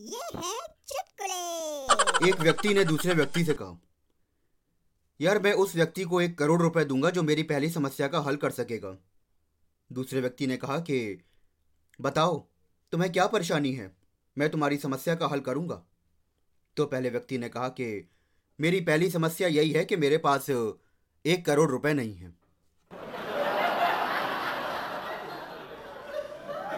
ये है चुटकुले। एक व्यक्ति ने दूसरे व्यक्ति से कहा, यार, मैं उस व्यक्ति को एक करोड़ रुपए दूँगा जो मेरी पहली समस्या का हल कर सकेगा। दूसरे व्यक्ति ने कहा कि, बताओ, तुम्हें क्या परेशानी है? मैं तुम्हारी समस्या का हल करूँगा। तो पहले व्यक्ति ने कहा कि, मेरी पहली समस्या यही है कि मेरे पास एक करोड़ रुपए नहीं है।